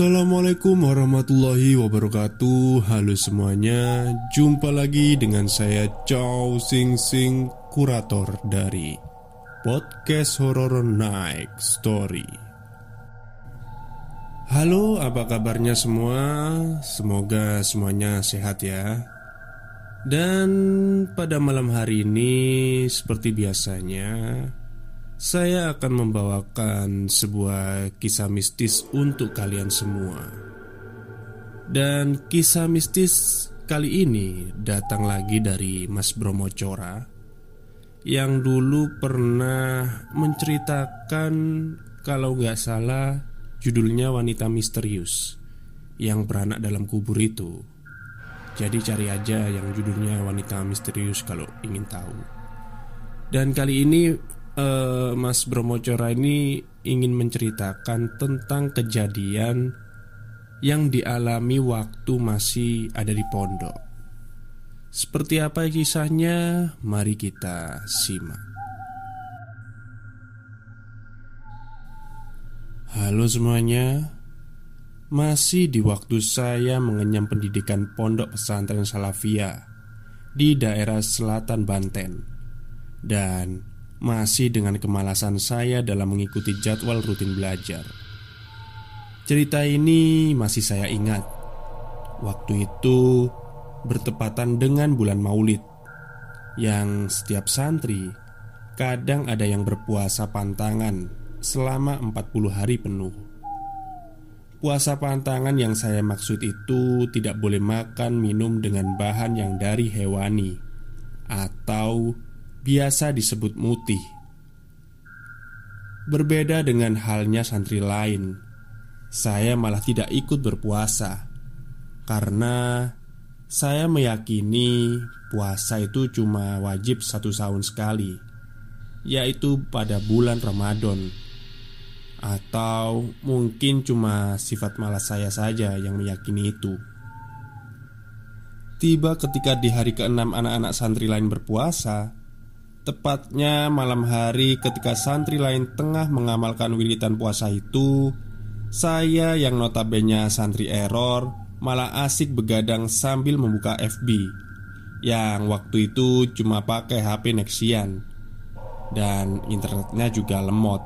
Assalamualaikum warahmatullahi wabarakatuh. Halo semuanya. Jumpa lagi dengan saya Chow Sing Sing Kurator dari Podcast Horror Night Story. Halo apa kabarnya semua? Semoga semuanya sehat ya. Dan pada malam hari ini Seperti biasanya saya akan membawakan sebuah kisah mistis untuk kalian semua. Dan kisah mistis kali ini datang lagi dari Mas Bromo Cora yang dulu pernah menceritakan kalau nggak salah judulnya wanita misterius yang beranak dalam kubur itu. Jadi cari aja yang judulnya wanita misterius kalau ingin tahu. Dan kali ini uh, Mas Bromocora ini ingin menceritakan tentang kejadian yang dialami waktu masih ada di pondok. Seperti apa kisahnya? Mari kita simak. Halo semuanya, masih di waktu saya mengenyam pendidikan pondok pesantren Salafia di daerah selatan Banten, dan masih dengan kemalasan saya dalam mengikuti jadwal rutin belajar. Cerita ini masih saya ingat. Waktu itu bertepatan dengan bulan Maulid, yang setiap santri kadang ada yang berpuasa pantangan selama 40 hari penuh. Puasa pantangan yang saya maksud itu tidak boleh makan minum dengan bahan yang dari hewani atau biasa disebut mutih. Berbeda dengan halnya santri lain, saya malah tidak ikut berpuasa karena saya meyakini puasa itu cuma wajib satu tahun sekali, yaitu pada bulan Ramadan. Atau mungkin cuma sifat malas saya saja yang meyakini itu. Tiba ketika di hari keenam anak-anak santri lain berpuasa, Tepatnya malam hari ketika santri lain tengah mengamalkan wilitan puasa itu Saya yang notabene santri error malah asik begadang sambil membuka FB Yang waktu itu cuma pakai HP Nexian Dan internetnya juga lemot.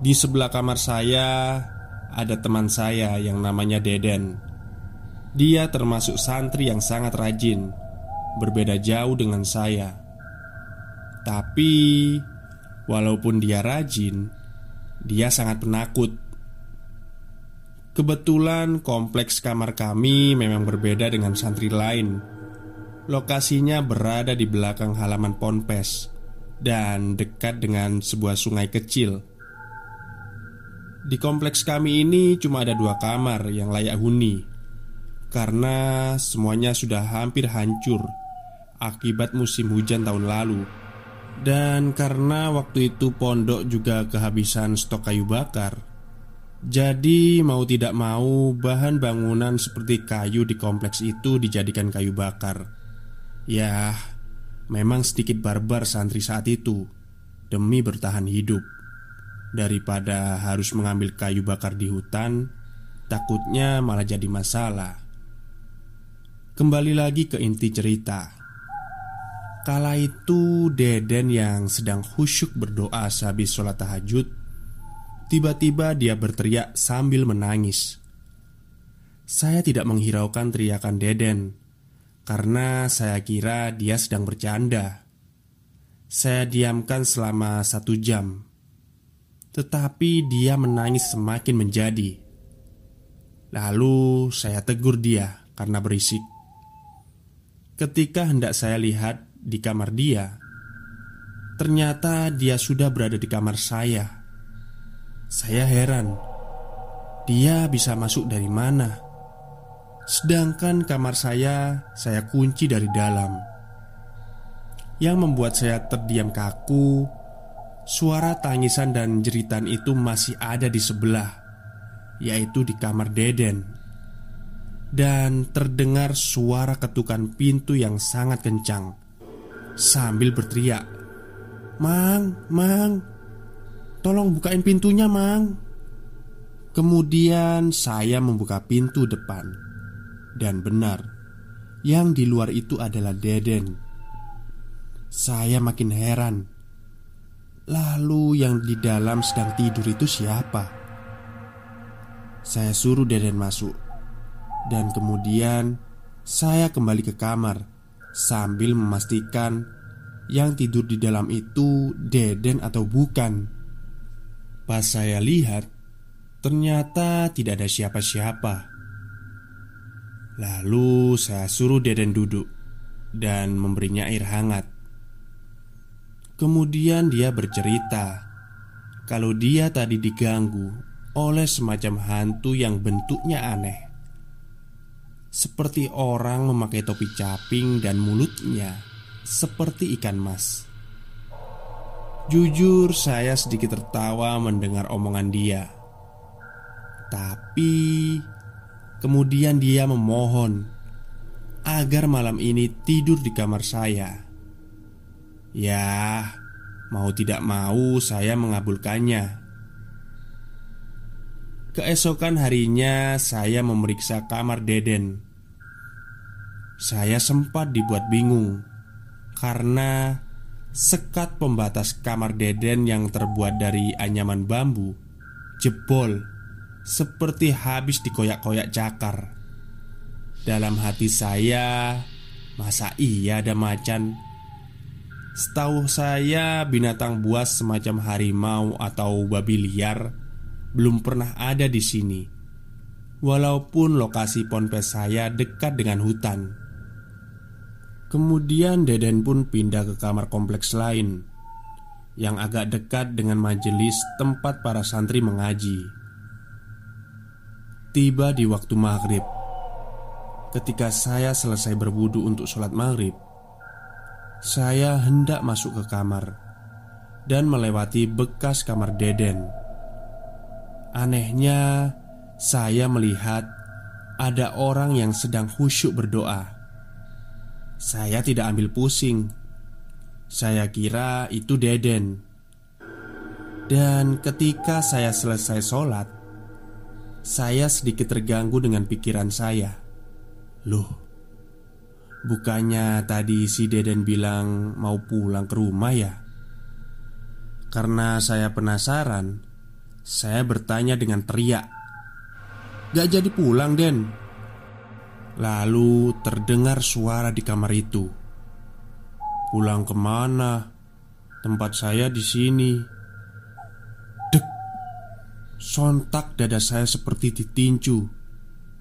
Di sebelah kamar saya ada teman saya yang namanya Deden. Dia termasuk santri yang sangat rajin Berbeda jauh dengan saya tapi walaupun dia rajin, dia sangat penakut. Kebetulan kompleks kamar kami memang berbeda dengan santri lain. Lokasinya berada di belakang halaman ponpes dan dekat dengan sebuah sungai kecil. Di kompleks kami ini cuma ada dua kamar yang layak huni karena semuanya sudah hampir hancur akibat musim hujan tahun lalu. Dan karena waktu itu pondok juga kehabisan stok kayu bakar. Jadi mau tidak mau bahan bangunan seperti kayu di kompleks itu dijadikan kayu bakar. Ya memang sedikit barbar santri saat itu Demi bertahan hidup. Daripada harus mengambil kayu bakar di hutan Takutnya malah jadi masalah. Kembali lagi ke inti cerita Kala itu Deden yang sedang khusyuk berdoa sehabis sholat tahajud Tiba-tiba dia berteriak sambil menangis. Saya tidak menghiraukan teriakan Deden Karena saya kira dia sedang bercanda. Saya diamkan selama satu jam Tetapi dia menangis semakin menjadi. Lalu saya tegur dia karena berisik. Ketika hendak saya lihat di kamar dia, ternyata dia sudah berada di kamar saya. Saya heran, dia bisa masuk dari mana? Sedangkan kamar saya, saya kunci dari dalam. Yang membuat saya terdiam kaku, suara tangisan dan jeritan itu masih ada di sebelah, yaitu di kamar Deden dan terdengar suara ketukan pintu yang sangat kencang sambil berteriak, "Mang, Mang, tolong bukain pintunya, Mang." Kemudian saya membuka pintu depan Dan benar Yang di luar itu adalah Deden Saya makin heran Lalu yang di dalam sedang tidur itu siapa? Saya suruh Deden masuk Dan kemudian Saya kembali ke kamar Sambil memastikan Yang tidur di dalam itu Deden atau bukan Pas saya lihat Ternyata tidak ada siapa-siapa. Lalu saya suruh Deden duduk dan memberinya air hangat. Kemudian dia bercerita kalau dia tadi diganggu oleh semacam hantu yang bentuknya aneh, seperti orang memakai topi caping dan mulutnya seperti ikan mas. Jujur, saya sedikit tertawa mendengar omongan dia. Tapi kemudian dia memohon agar malam ini tidur di kamar saya. Ya, mau tidak mau saya mengabulkannya. Keesokan harinya saya memeriksa kamar Deden. Saya sempat dibuat bingung karena sekat pembatas kamar Deden yang terbuat dari anyaman bambu jebol seperti habis dikoyak-koyak cakar. Dalam hati saya, masa iya ada macan? Setahu saya, binatang buas semacam harimau atau babi liar belum pernah ada di sini. Walaupun lokasi ponpes saya dekat dengan hutan. Kemudian Deden pun pindah ke kamar kompleks lain yang agak dekat dengan majelis tempat para santri mengaji. Tiba di waktu maghrib Ketika saya selesai berwudu untuk sholat maghrib Saya hendak masuk ke kamar Dan melewati bekas kamar Deden Anehnya Saya melihat Ada orang yang sedang khusyuk berdoa Saya tidak ambil pusing Saya kira itu Deden Dan ketika saya selesai sholat saya sedikit terganggu dengan pikiran saya. Loh, bukannya tadi si Deden bilang mau pulang ke rumah ya? Karena saya penasaran, saya bertanya dengan teriak. Gak jadi pulang, Den. Lalu terdengar suara di kamar itu. Pulang ke mana? Tempat saya di sini. Sontak dada saya seperti ditinju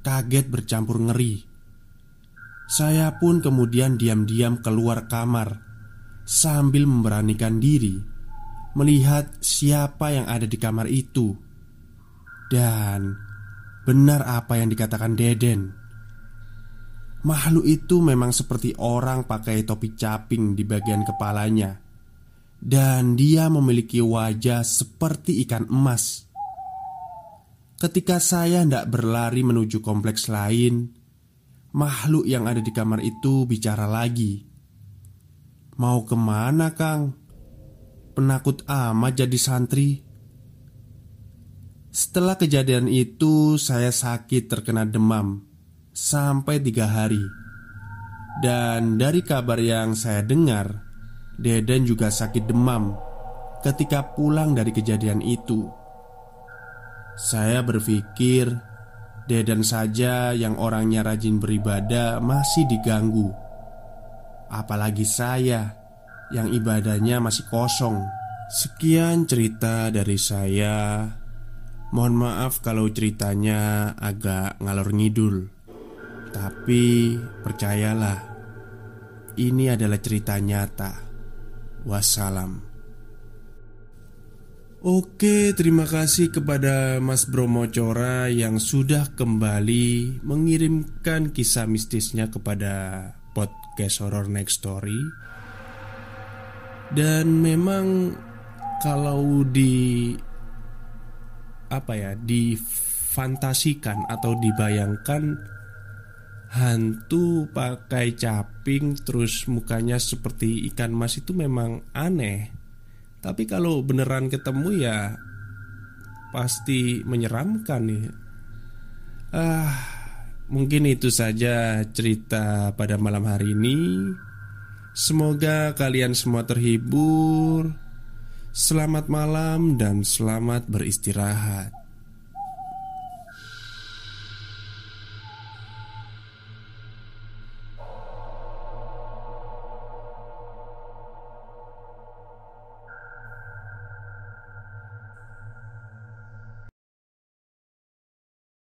Kaget bercampur ngeri Saya pun kemudian diam-diam keluar kamar Sambil memberanikan diri Melihat siapa yang ada di kamar itu Dan Benar apa yang dikatakan Deden Makhluk itu memang seperti orang pakai topi caping di bagian kepalanya Dan dia memiliki wajah seperti ikan emas Ketika saya hendak berlari menuju kompleks lain, makhluk yang ada di kamar itu bicara lagi. "Mau ke mana, Kang? Penakut amat jadi santri." Setelah kejadian itu, saya sakit terkena demam sampai tiga hari. Dan dari kabar yang saya dengar, Deden juga sakit demam ketika pulang dari kejadian itu. Saya berpikir Dedan saja yang orangnya rajin beribadah masih diganggu Apalagi saya yang ibadahnya masih kosong. Sekian cerita dari saya. Mohon maaf kalau ceritanya agak ngalor ngidul. Tapi percayalah Ini adalah cerita nyata. Wassalam. Oke, terima kasih kepada Mas Bromo Cora yang sudah kembali mengirimkan kisah mistisnya kepada podcast Horror Next Story. Dan memang kalau di apa ya, difantasikan atau dibayangkan hantu pakai caping terus mukanya seperti ikan mas itu memang aneh tapi kalau beneran ketemu ya pasti menyeramkan nih. Ah, mungkin itu saja cerita pada malam hari ini. Semoga kalian semua terhibur. Selamat malam dan selamat beristirahat.